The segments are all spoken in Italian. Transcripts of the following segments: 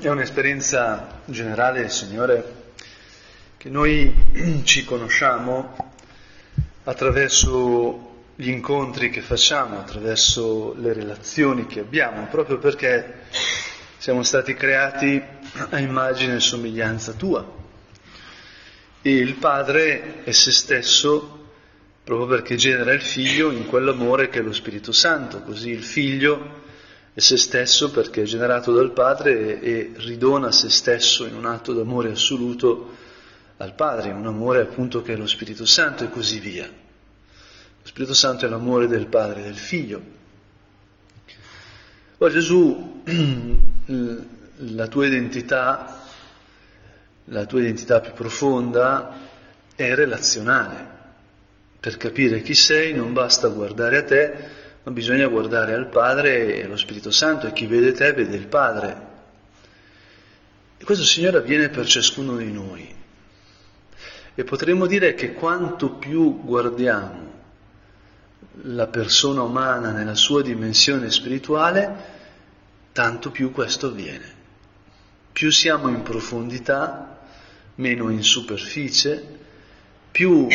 è un'esperienza generale, Signore, che noi ci conosciamo attraverso gli incontri che facciamo, attraverso le relazioni che abbiamo, proprio perché siamo stati creati a immagine e somiglianza tua. E il Padre è se stesso proprio perché genera il Figlio in quell'amore che è lo Spirito Santo, così il Figlio è se stesso perché è generato dal Padre e, e ridona se stesso in un atto d'amore assoluto al Padre, un amore appunto che è lo Spirito Santo e così via. Lo Spirito Santo è l'amore del Padre e del Figlio. Ora Gesù, la tua identità, la tua identità più profonda è relazionale. Per capire chi sei non basta guardare a te, ma bisogna guardare al Padre e allo Spirito Santo e chi vede te vede il Padre. E questo Signore avviene per ciascuno di noi. E potremmo dire che quanto più guardiamo la persona umana nella sua dimensione spirituale, tanto più questo avviene. Più siamo in profondità, meno in superficie, più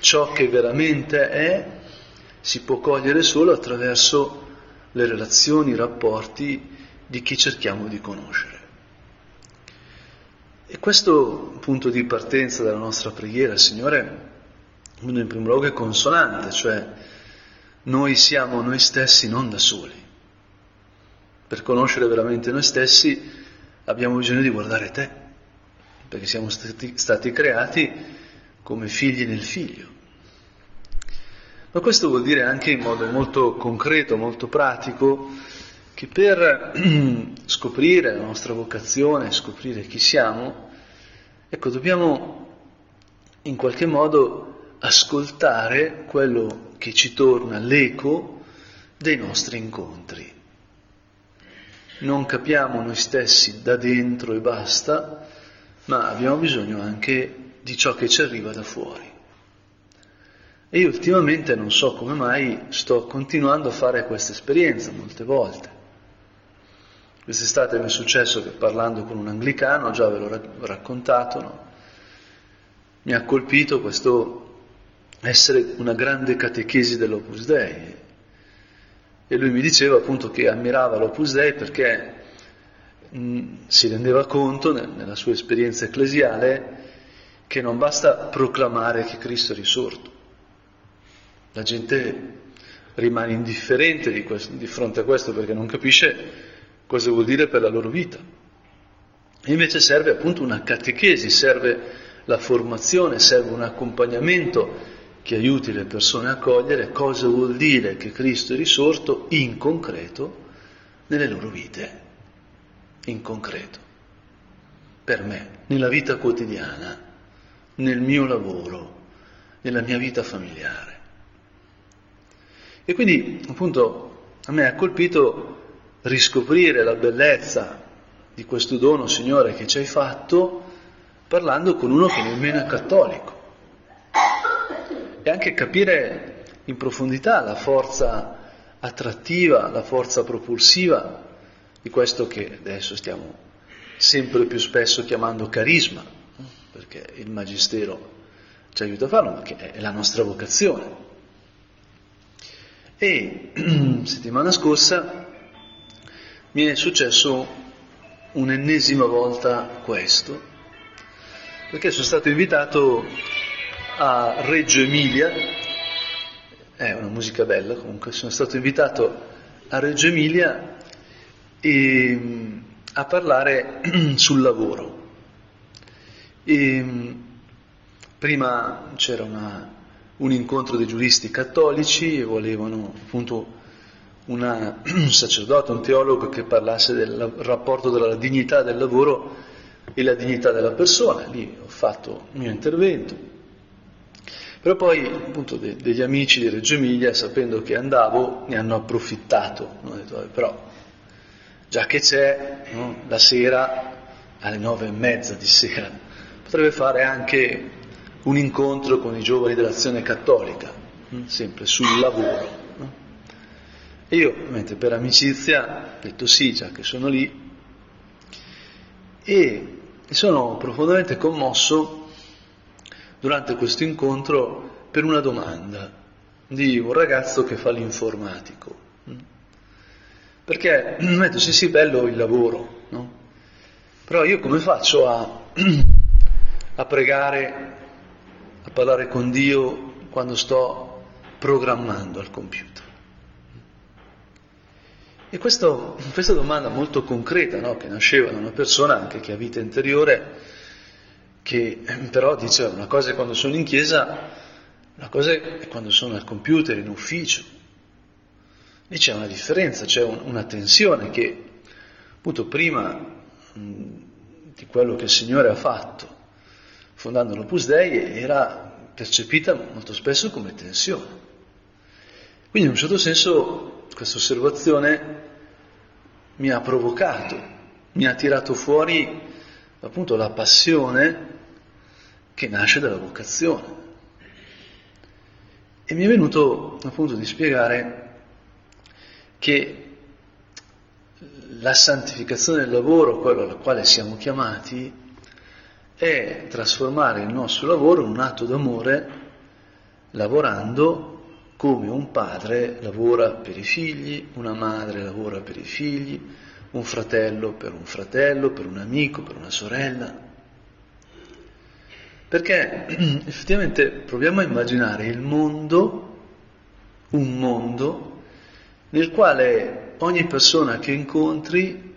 ciò che veramente è si può cogliere solo attraverso le relazioni, i rapporti di chi cerchiamo di conoscere. E questo punto di partenza della nostra preghiera, Signore, in primo luogo è consolante, cioè noi siamo noi stessi non da soli. Per conoscere veramente noi stessi abbiamo bisogno di guardare te, perché siamo stati, stati creati come figli nel figlio. Ma questo vuol dire anche in modo molto concreto, molto pratico, che per scoprire la nostra vocazione, scoprire chi siamo, ecco, dobbiamo in qualche modo ascoltare quello che ci torna l'eco dei nostri incontri. Non capiamo noi stessi da dentro e basta, ma abbiamo bisogno anche di ciò che ci arriva da fuori. E io ultimamente non so come mai sto continuando a fare questa esperienza molte volte. Quest'estate mi è successo che parlando con un anglicano, già ve l'ho raccontato, no? mi ha colpito questo essere una grande catechesi dell'Opus Dei. E lui mi diceva appunto che ammirava l'Opus Dei perché mh, si rendeva conto nella sua esperienza ecclesiale che non basta proclamare che Cristo è risorto. La gente rimane indifferente di, questo, di fronte a questo perché non capisce cosa vuol dire per la loro vita. E invece serve appunto una catechesi, serve la formazione, serve un accompagnamento che aiuti le persone a cogliere cosa vuol dire che Cristo è risorto in concreto nelle loro vite, in concreto, per me, nella vita quotidiana, nel mio lavoro, nella mia vita familiare. E quindi appunto a me ha colpito riscoprire la bellezza di questo dono, Signore, che ci hai fatto parlando con uno che nemmeno è cattolico e anche capire in profondità la forza attrattiva, la forza propulsiva di questo che adesso stiamo sempre più spesso chiamando carisma, perché il Magistero ci aiuta a farlo, ma che è la nostra vocazione. E settimana scorsa mi è successo un'ennesima volta questo, perché sono stato invitato a Reggio Emilia, è una musica bella comunque, sono stato invitato a Reggio Emilia e, a parlare sul lavoro. E, prima c'era una, un incontro dei giuristi cattolici e volevano appunto una, un sacerdote, un teologo che parlasse del rapporto tra la dignità del lavoro e la dignità della persona. Lì ho fatto il mio intervento, però poi appunto de- degli amici di Reggio Emilia, sapendo che andavo, ne hanno approfittato. Hanno detto, però, già che c'è, no? la sera, alle nove e mezza di sera, potrebbe fare anche un incontro con i giovani dell'azione cattolica, hm? sempre sul lavoro. E io, ovviamente, per amicizia, ho detto sì, già che sono lì, e sono profondamente commosso durante questo incontro per una domanda di un ragazzo che fa l'informatico. Perché mi detto, sì sì, bello il lavoro, no? Però io come faccio a, a pregare, a parlare con Dio quando sto programmando al computer? E questo, questa domanda molto concreta, no? che nasceva da una persona anche che ha vita interiore, che però dice una cosa è quando sono in chiesa, una cosa è quando sono al computer, in ufficio. Lì c'è una differenza, c'è un, una tensione che appunto prima mh, di quello che il Signore ha fatto, fondando l'Opus Dei, era percepita molto spesso come tensione. Quindi in un certo senso questa osservazione mi ha provocato, mi ha tirato fuori appunto la passione che nasce dalla vocazione. E mi è venuto appunto di spiegare che la santificazione del lavoro, quello al quale siamo chiamati, è trasformare il nostro lavoro in un atto d'amore lavorando come un padre lavora per i figli, una madre lavora per i figli, un fratello per un fratello, per un amico, per una sorella. Perché effettivamente proviamo a immaginare il mondo, un mondo, nel quale ogni persona che incontri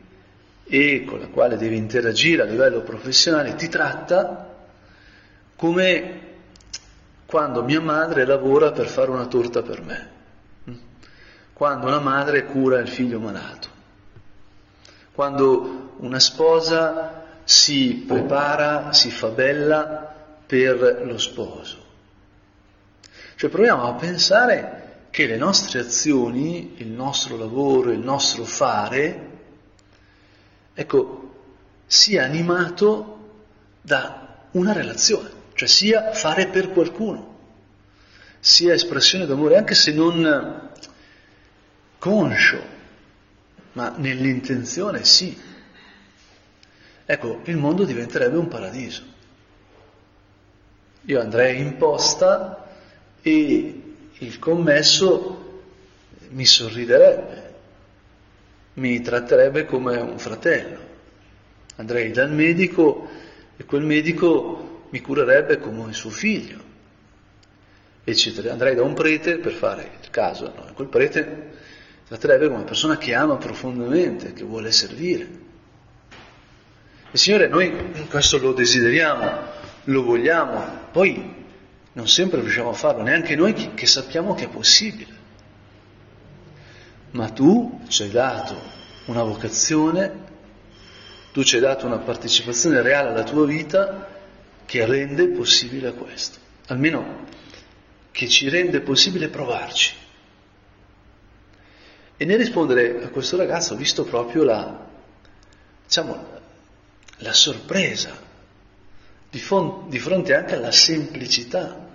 e con la quale devi interagire a livello professionale ti tratta come quando mia madre lavora per fare una torta per me, quando una madre cura il figlio malato, quando una sposa si prepara, si fa bella per lo sposo. Cioè proviamo a pensare che le nostre azioni, il nostro lavoro, il nostro fare, ecco, sia animato da una relazione cioè sia fare per qualcuno, sia espressione d'amore, anche se non conscio, ma nell'intenzione sì. Ecco, il mondo diventerebbe un paradiso. Io andrei in posta e il commesso mi sorriderebbe, mi tratterebbe come un fratello. Andrei dal medico e quel medico mi curerebbe come suo figlio, eccetera. Andrei da un prete per fare il caso, no? quel prete tratterebbe come una persona che ama profondamente, che vuole servire. E Signore, noi questo lo desideriamo, lo vogliamo, poi non sempre riusciamo a farlo, neanche noi che sappiamo che è possibile. Ma tu ci hai dato una vocazione, tu ci hai dato una partecipazione reale alla tua vita che rende possibile questo, almeno che ci rende possibile provarci. E nel rispondere a questo ragazzo ho visto proprio la, diciamo, la sorpresa di, fon- di fronte anche alla semplicità.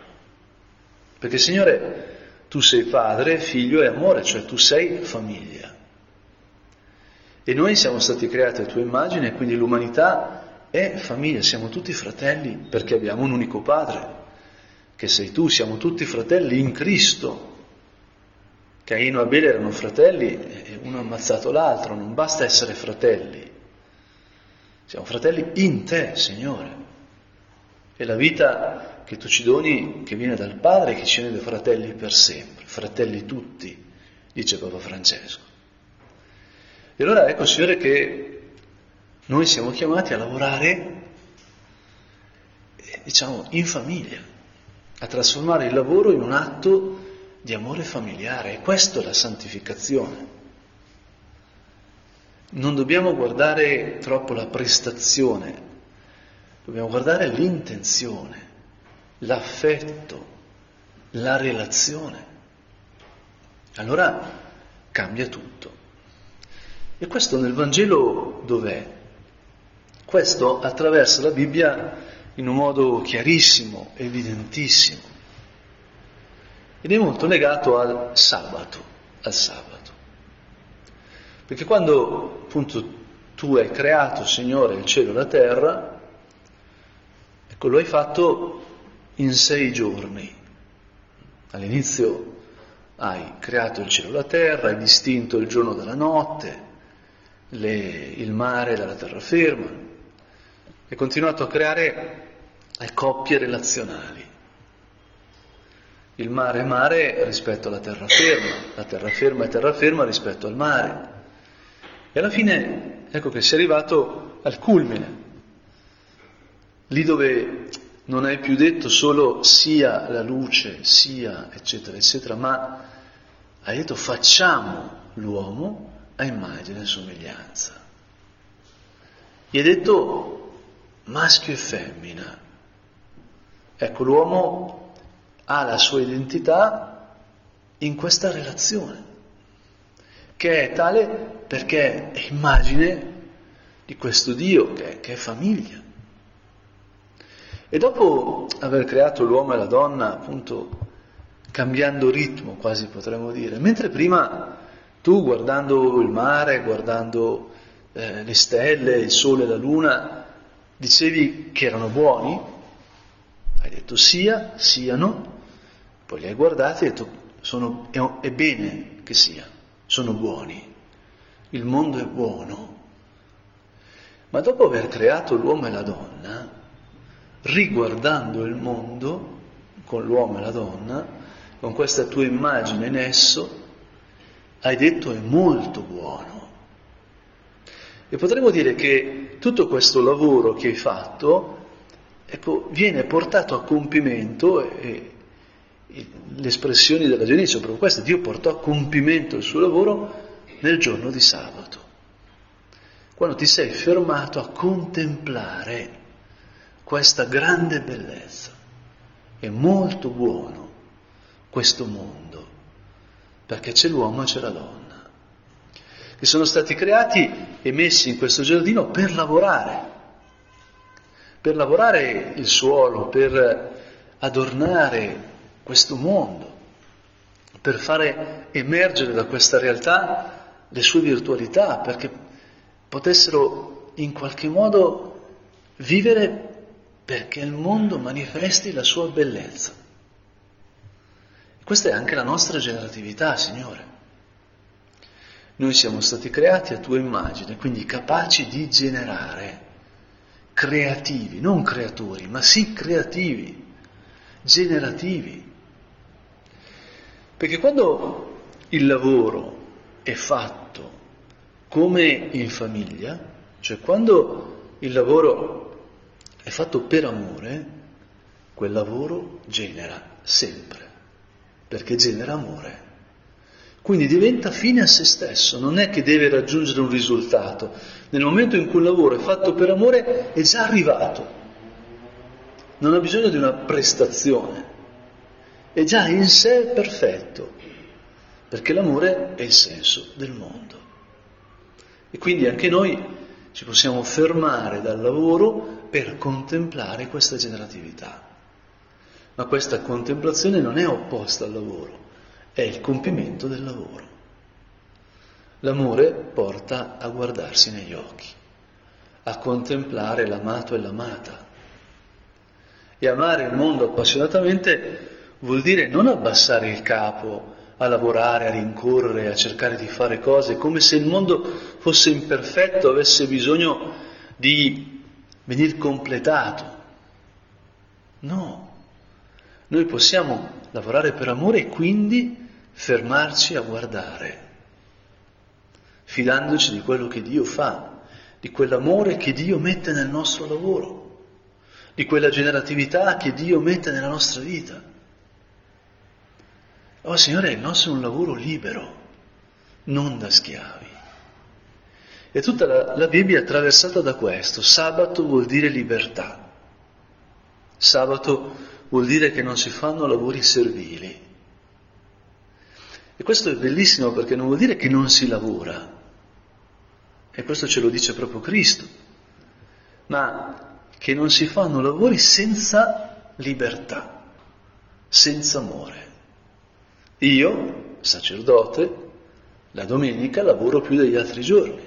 Perché Signore, tu sei padre, figlio e amore, cioè tu sei famiglia. E noi siamo stati creati a tua immagine, quindi l'umanità è famiglia, siamo tutti fratelli perché abbiamo un unico Padre, che sei tu, siamo tutti fratelli in Cristo. Caino e Abele erano fratelli e uno ha ammazzato l'altro, non basta essere fratelli, siamo fratelli in te, Signore. E la vita che tu ci doni, che viene dal Padre, che ci rende fratelli per sempre, fratelli tutti, dice Papa Francesco. E allora ecco, Signore, che noi siamo chiamati a lavorare, diciamo, in famiglia, a trasformare il lavoro in un atto di amore familiare. E questa è la santificazione. Non dobbiamo guardare troppo la prestazione, dobbiamo guardare l'intenzione, l'affetto, la relazione. Allora cambia tutto. E questo nel Vangelo dov'è? Questo attraversa la Bibbia in un modo chiarissimo, evidentissimo. Ed è molto legato al sabato, al sabato. Perché quando appunto tu hai creato, Signore, il cielo e la terra, ecco, lo hai fatto in sei giorni. All'inizio hai creato il cielo e la terra, hai distinto il giorno dalla notte, le, il mare dalla terraferma, hai continuato a creare le coppie relazionali. Il mare è mare rispetto alla terraferma, la terraferma è terraferma rispetto al mare. E alla fine ecco che sei arrivato al culmine, lì dove non hai più detto solo sia la luce, sia eccetera, eccetera, ma hai detto facciamo l'uomo a immagine e somiglianza. Gli hai detto maschio e femmina. Ecco, l'uomo ha la sua identità in questa relazione, che è tale perché è immagine di questo Dio che è, che è famiglia. E dopo aver creato l'uomo e la donna, appunto, cambiando ritmo quasi potremmo dire, mentre prima tu guardando il mare, guardando eh, le stelle, il sole, la luna, dicevi che erano buoni, hai detto sia, siano, poi li hai guardati e hai detto sono, è, è bene che sia, sono buoni, il mondo è buono. Ma dopo aver creato l'uomo e la donna, riguardando il mondo con l'uomo e la donna, con questa tua immagine in esso, hai detto è molto buono. E potremmo dire che tutto questo lavoro che hai fatto ecco, viene portato a compimento e, e le espressioni della Genesi sono proprio queste, Dio portò a compimento il suo lavoro nel giorno di sabato, quando ti sei fermato a contemplare questa grande bellezza. È molto buono questo mondo, perché c'è l'uomo e c'è la donna, che sono stati creati e messi in questo giardino per lavorare, per lavorare il suolo, per adornare questo mondo, per fare emergere da questa realtà le sue virtualità, perché potessero in qualche modo vivere perché il mondo manifesti la sua bellezza. Questa è anche la nostra generatività, Signore. Noi siamo stati creati a tua immagine, quindi capaci di generare, creativi, non creatori, ma sì creativi, generativi. Perché quando il lavoro è fatto come in famiglia, cioè quando il lavoro è fatto per amore, quel lavoro genera sempre, perché genera amore. Quindi diventa fine a se stesso, non è che deve raggiungere un risultato. Nel momento in cui il lavoro è fatto per amore è già arrivato, non ha bisogno di una prestazione, è già in sé perfetto, perché l'amore è il senso del mondo. E quindi anche noi ci possiamo fermare dal lavoro per contemplare questa generatività. Ma questa contemplazione non è opposta al lavoro, è il compimento del lavoro. L'amore porta a guardarsi negli occhi, a contemplare l'amato e l'amata. E amare il mondo appassionatamente vuol dire non abbassare il capo a lavorare, a rincorrere, a cercare di fare cose come se il mondo fosse imperfetto, avesse bisogno di venire completato. No, noi possiamo lavorare per amore e quindi fermarci a guardare, fidandoci di quello che Dio fa, di quell'amore che Dio mette nel nostro lavoro, di quella generatività che Dio mette nella nostra vita. Oh Signore, il nostro è un lavoro libero, non da schiavi. E tutta la, la Bibbia è attraversata da questo. Sabato vuol dire libertà. Sabato vuol dire che non si fanno lavori servili. E questo è bellissimo perché non vuol dire che non si lavora. E questo ce lo dice proprio Cristo. Ma che non si fanno lavori senza libertà, senza amore. Io, sacerdote, la domenica lavoro più degli altri giorni.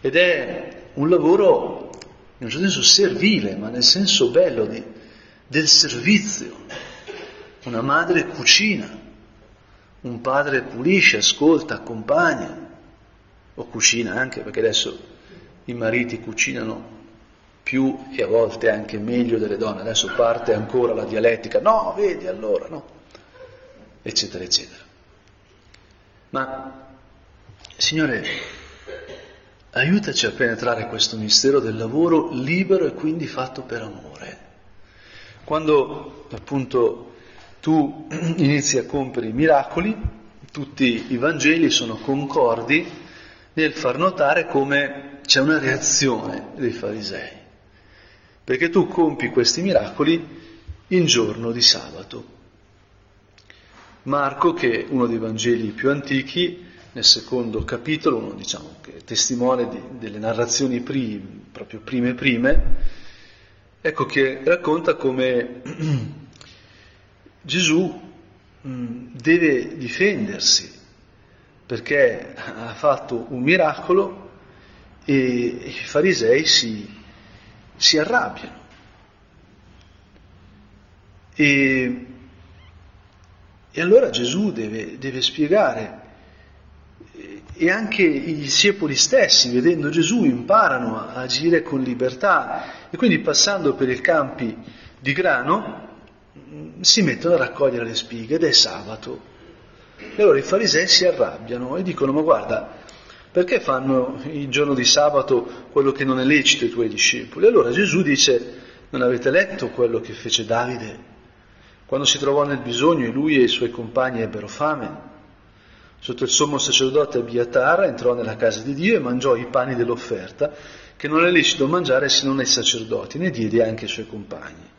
Ed è un lavoro in un certo senso servile, ma nel senso bello di, del servizio. Una madre cucina, un padre pulisce, ascolta, accompagna, o cucina anche, perché adesso i mariti cucinano più e a volte anche meglio delle donne, adesso parte ancora la dialettica, no, vedi allora, no, eccetera, eccetera. Ma, Signore, aiutaci a penetrare questo mistero del lavoro libero e quindi fatto per amore. Quando appunto tu inizi a compiere i miracoli, tutti i Vangeli sono concordi nel far notare come c'è una reazione dei farisei, perché tu compi questi miracoli in giorno di sabato. Marco, che è uno dei Vangeli più antichi, nel secondo capitolo, uno diciamo che è testimone di, delle narrazioni prime, proprio prime prime, ecco che racconta come Gesù deve difendersi perché ha fatto un miracolo e i farisei si, si arrabbiano. E, e, allora Gesù deve, deve spiegare e anche i discepoli stessi, vedendo Gesù, imparano a agire con libertà e quindi passando per i campi di grano si mettono a raccogliere le spighe ed è sabato. E allora i farisei si arrabbiano e dicono ma guarda, perché fanno il giorno di sabato quello che non è lecito ai tuoi discepoli? Allora Gesù dice, non avete letto quello che fece Davide quando si trovò nel bisogno lui e i suoi compagni ebbero fame? Sotto il sommo sacerdote Abiatar entrò nella casa di Dio e mangiò i pani dell'offerta, che non è lecito mangiare se non ai sacerdoti, ne diede anche ai suoi compagni.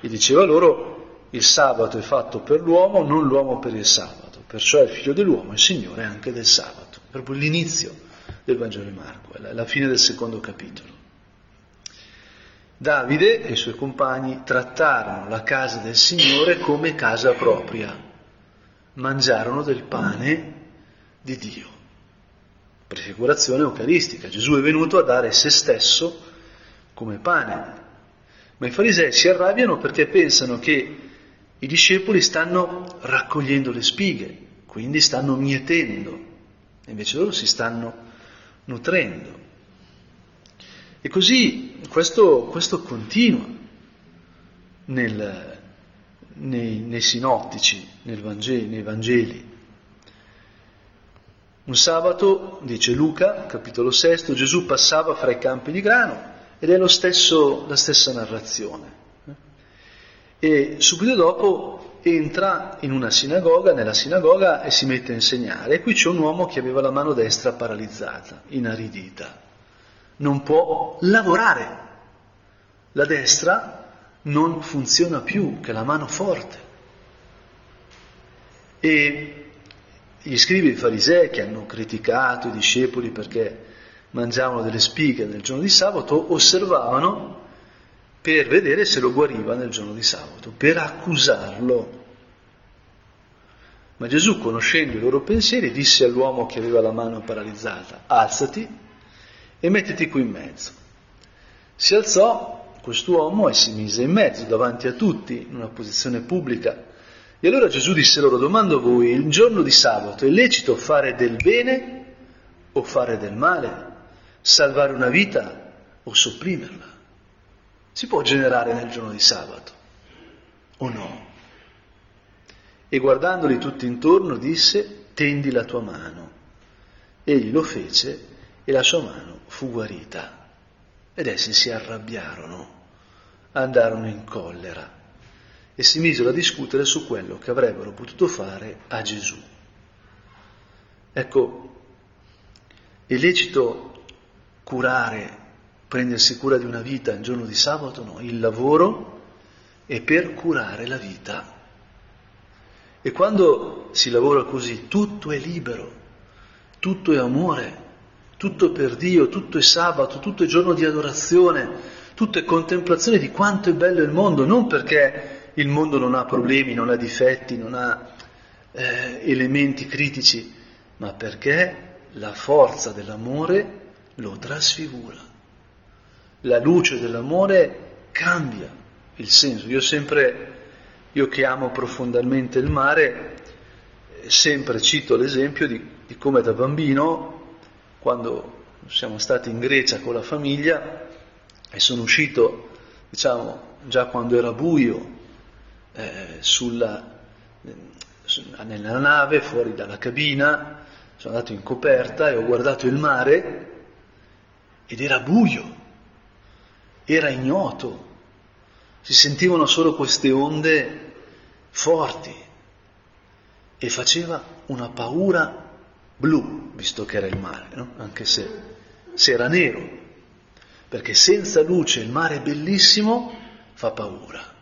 E diceva loro, il sabato è fatto per l'uomo, non l'uomo per il sabato, perciò è il figlio dell'uomo, il Signore anche del sabato. Proprio l'inizio del Vangelo di Marco, è la fine del secondo capitolo. Davide e i suoi compagni trattarono la casa del Signore come casa propria mangiarono del pane di Dio. Prefigurazione eucaristica. Gesù è venuto a dare se stesso come pane. Ma i farisei si arrabbiano perché pensano che i discepoli stanno raccogliendo le spighe, quindi stanno mietendo, invece loro si stanno nutrendo. E così questo, questo continua nel, nei, nei sinottici, Vangeli, nei Vangeli. Un sabato, dice Luca, capitolo 6, Gesù passava fra i campi di grano ed è stesso, la stessa narrazione. E subito dopo entra in una sinagoga, nella sinagoga e si mette a insegnare. E qui c'è un uomo che aveva la mano destra paralizzata, inaridita. Non può lavorare. La destra non funziona più, che la mano forte. E gli scrivi i farisei che hanno criticato i discepoli perché mangiavano delle spighe nel giorno di sabato, osservavano per vedere se lo guariva nel giorno di sabato, per accusarlo. Ma Gesù, conoscendo i loro pensieri, disse all'uomo che aveva la mano paralizzata, alzati e mettiti qui in mezzo. Si alzò quest'uomo e si mise in mezzo davanti a tutti, in una posizione pubblica. E allora Gesù disse loro, domando a voi, il giorno di sabato è lecito fare del bene o fare del male? Salvare una vita o sopprimerla? Si può generare nel giorno di sabato o no? E guardandoli tutti intorno disse, tendi la tua mano. Egli lo fece e la sua mano fu guarita. Ed essi si arrabbiarono andarono in collera e si misero a discutere su quello che avrebbero potuto fare a Gesù. Ecco, è lecito curare, prendersi cura di una vita il giorno di sabato? No, il lavoro è per curare la vita. E quando si lavora così, tutto è libero, tutto è amore, tutto per Dio, tutto è sabato, tutto è giorno di adorazione, tutto è contemplazione di quanto è bello il mondo, non perché il mondo non ha problemi, non ha difetti, non ha eh, elementi critici, ma perché la forza dell'amore lo trasfigura. La luce dell'amore cambia il senso. Io sempre, io che amo profondamente il mare, sempre cito l'esempio di, di come da bambino, quando siamo stati in Grecia con la famiglia e sono uscito, diciamo, già quando era buio, eh, sulla, nella nave, fuori dalla cabina, sono andato in coperta e ho guardato il mare ed era buio, era ignoto, si sentivano solo queste onde forti e faceva una paura blu, visto che era il mare, no? anche se, se era nero, perché senza luce il mare bellissimo, fa paura.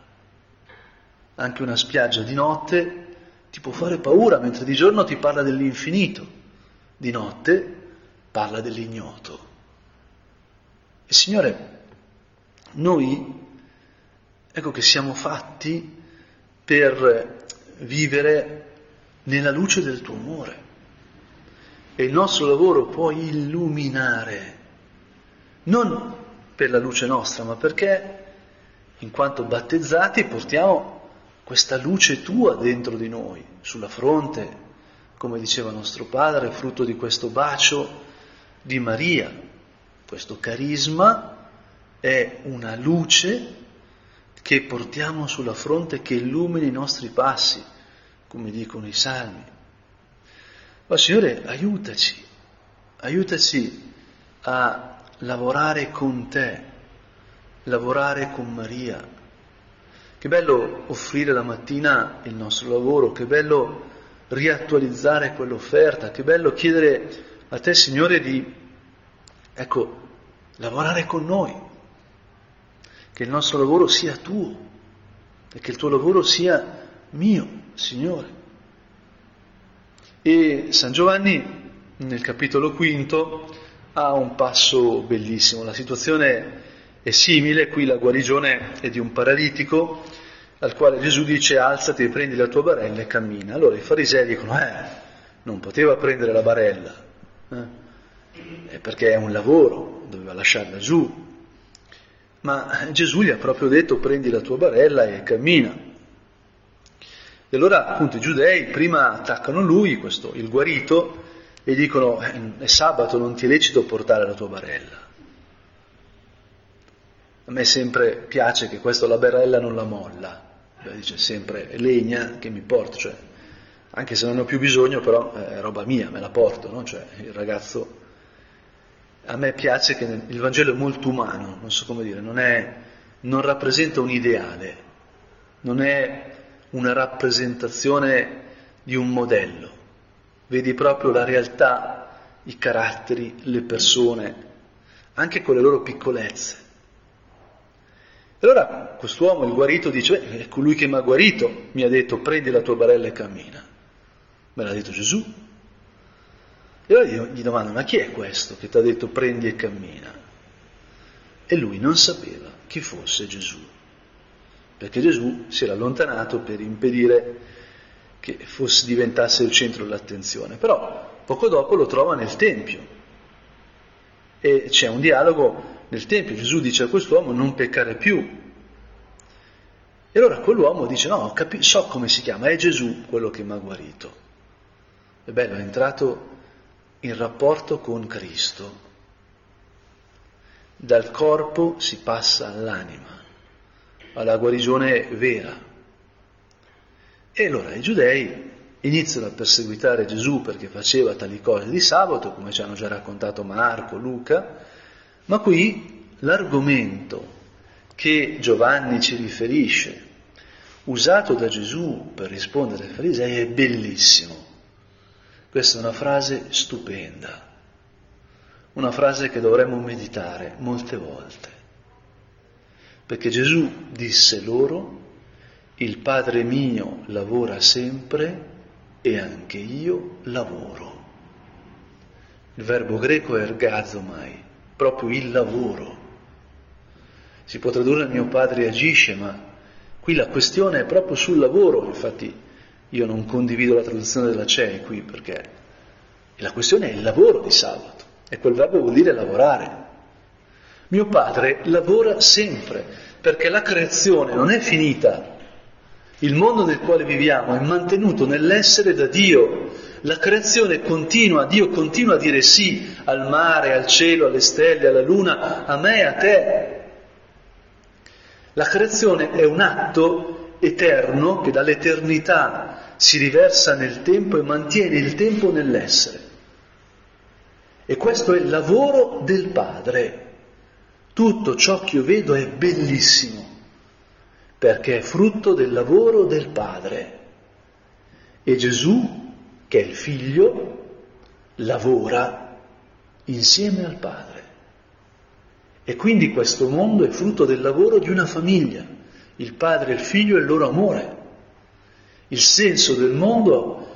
Anche una spiaggia di notte ti può fare paura, mentre di giorno ti parla dell'infinito, di notte parla dell'ignoto. E Signore, noi ecco che siamo fatti per vivere nella luce del tuo amore. E il nostro lavoro può illuminare, non per la luce nostra, ma perché in quanto battezzati portiamo questa luce tua dentro di noi, sulla fronte, come diceva nostro Padre, frutto di questo bacio di Maria. Questo carisma è una luce che portiamo sulla fronte che illumina i nostri passi, come dicono i salmi. Ma Signore, aiutaci, aiutaci a lavorare con te, lavorare con Maria, che bello offrire la mattina il nostro lavoro, che bello riattualizzare quell'offerta, che bello chiedere a te, Signore, di, ecco, lavorare con noi, che il nostro lavoro sia tuo e che il tuo lavoro sia mio, Signore. E San Giovanni, nel capitolo quinto, ha un passo bellissimo. La situazione è simile, qui la guarigione è di un paralitico al quale Gesù dice alzati, prendi la tua barella e cammina. Allora i farisei dicono, eh, non poteva prendere la barella, eh, perché è un lavoro, doveva lasciarla giù. Ma Gesù gli ha proprio detto prendi la tua barella e cammina. E allora appunto i giudei prima attaccano lui, questo, il guarito, e dicono eh, è sabato, non ti è lecito portare la tua barella. A me sempre piace che questo la barella non la molla, dice sempre è legna che mi porto, cioè, anche se non ne ho più bisogno, però è roba mia, me la porto, no? cioè, il ragazzo, a me piace che il Vangelo è molto umano, non so come dire, non, è, non rappresenta un ideale, non è una rappresentazione di un modello, vedi proprio la realtà, i caratteri, le persone, anche con le loro piccolezze. Allora quest'uomo, il guarito, dice, è colui che mi ha guarito, mi ha detto prendi la tua barella e cammina. Me l'ha detto Gesù. E allora io gli domando, ma chi è questo che ti ha detto prendi e cammina? E lui non sapeva chi fosse Gesù, perché Gesù si era allontanato per impedire che fosse, diventasse il centro dell'attenzione. Però poco dopo lo trova nel Tempio e c'è un dialogo nel Tempio Gesù dice a quest'uomo non peccare più. E allora quell'uomo dice no, capi- so come si chiama, è Gesù quello che mi ha guarito. È bello, è entrato in rapporto con Cristo. Dal corpo si passa all'anima, alla guarigione vera. E allora i giudei iniziano a perseguitare Gesù perché faceva tali cose di sabato, come ci hanno già raccontato Marco, Luca, ma qui l'argomento che Giovanni ci riferisce, usato da Gesù per rispondere ai farisei, è bellissimo. Questa è una frase stupenda, una frase che dovremmo meditare molte volte, perché Gesù disse loro, il Padre mio lavora sempre e anche io lavoro. Il verbo greco è ergazomai, proprio il lavoro. Si può tradurre mio padre agisce, ma qui la questione è proprio sul lavoro, infatti io non condivido la traduzione della CEI qui perché la questione è il lavoro di sabato, E quel verbo vuol dire lavorare. Mio padre lavora sempre, perché la creazione non è finita. Il mondo nel quale viviamo è mantenuto nell'essere da Dio. La creazione continua, Dio continua a dire sì al mare, al cielo, alle stelle, alla luna, a me a te. La creazione è un atto eterno che dall'eternità si riversa nel tempo e mantiene il tempo nell'essere. E questo è il lavoro del Padre. Tutto ciò che io vedo è bellissimo, perché è frutto del lavoro del Padre. E Gesù, che è il Figlio, lavora insieme al Padre. E quindi questo mondo è frutto del lavoro di una famiglia, il Padre, il Figlio e il loro amore. Il senso del mondo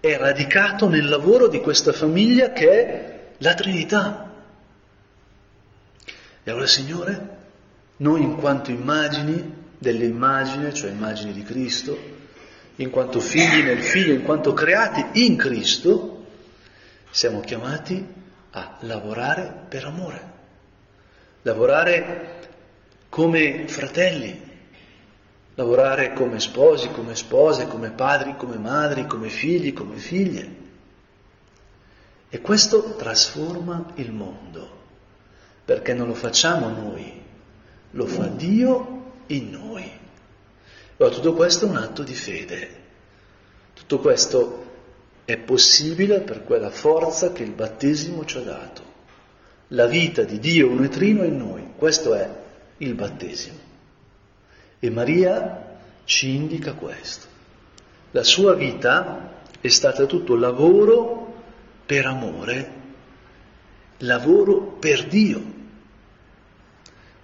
è radicato nel lavoro di questa famiglia che è la Trinità. E allora, Signore, noi in quanto immagini delle immagini, cioè immagini di Cristo, in quanto figli nel Figlio, in quanto creati in Cristo, siamo chiamati a lavorare per amore, lavorare come fratelli, lavorare come sposi, come spose, come padri, come madri, come figli, come figlie. E questo trasforma il mondo, perché non lo facciamo noi, lo fa Dio in noi. Allora tutto questo è un atto di fede, tutto questo è possibile per quella forza che il battesimo ci ha dato. La vita di Dio uno e trino in noi, questo è il battesimo. E Maria ci indica questo. La sua vita è stata tutto lavoro per amore, lavoro per Dio.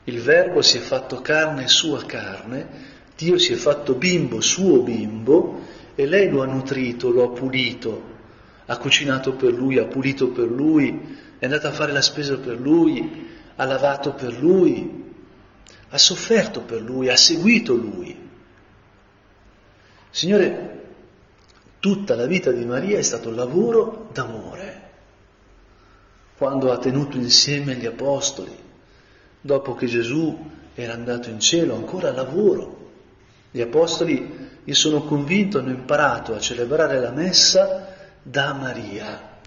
Il Verbo si è fatto carne, sua carne, Dio si è fatto bimbo, suo bimbo, e lei lo ha nutrito, lo ha pulito, ha cucinato per lui, ha pulito per lui, è andata a fare la spesa per lui, ha lavato per lui, ha sofferto per lui, ha seguito lui. Signore, Tutta la vita di Maria è stato lavoro d'amore. Quando ha tenuto insieme gli apostoli, dopo che Gesù era andato in cielo, ancora lavoro. Gli apostoli, io sono convinto, hanno imparato a celebrare la messa da Maria.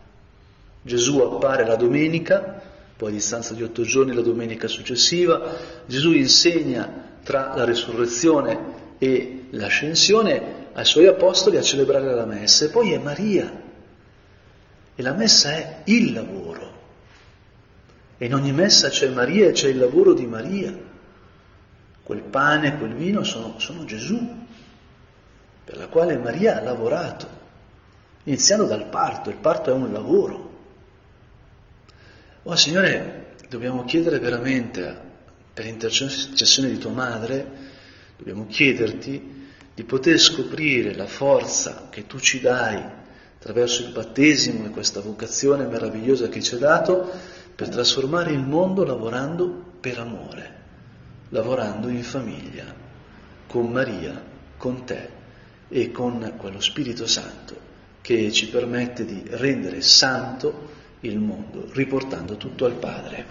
Gesù appare la domenica, poi a distanza di otto giorni la domenica successiva, Gesù insegna tra la risurrezione e l'ascensione ai suoi apostoli a celebrare la messa e poi è Maria. E la messa è il lavoro. E in ogni messa c'è Maria e c'è il lavoro di Maria. Quel pane, quel vino sono, sono Gesù, per la quale Maria ha lavorato, iniziando dal parto. Il parto è un lavoro. Oh Signore, dobbiamo chiedere veramente, per l'intercessione di tua madre, dobbiamo chiederti di poter scoprire la forza che tu ci dai attraverso il battesimo e questa vocazione meravigliosa che ci hai dato per trasformare il mondo lavorando per amore, lavorando in famiglia, con Maria, con te e con quello Spirito Santo che ci permette di rendere santo il mondo, riportando tutto al Padre.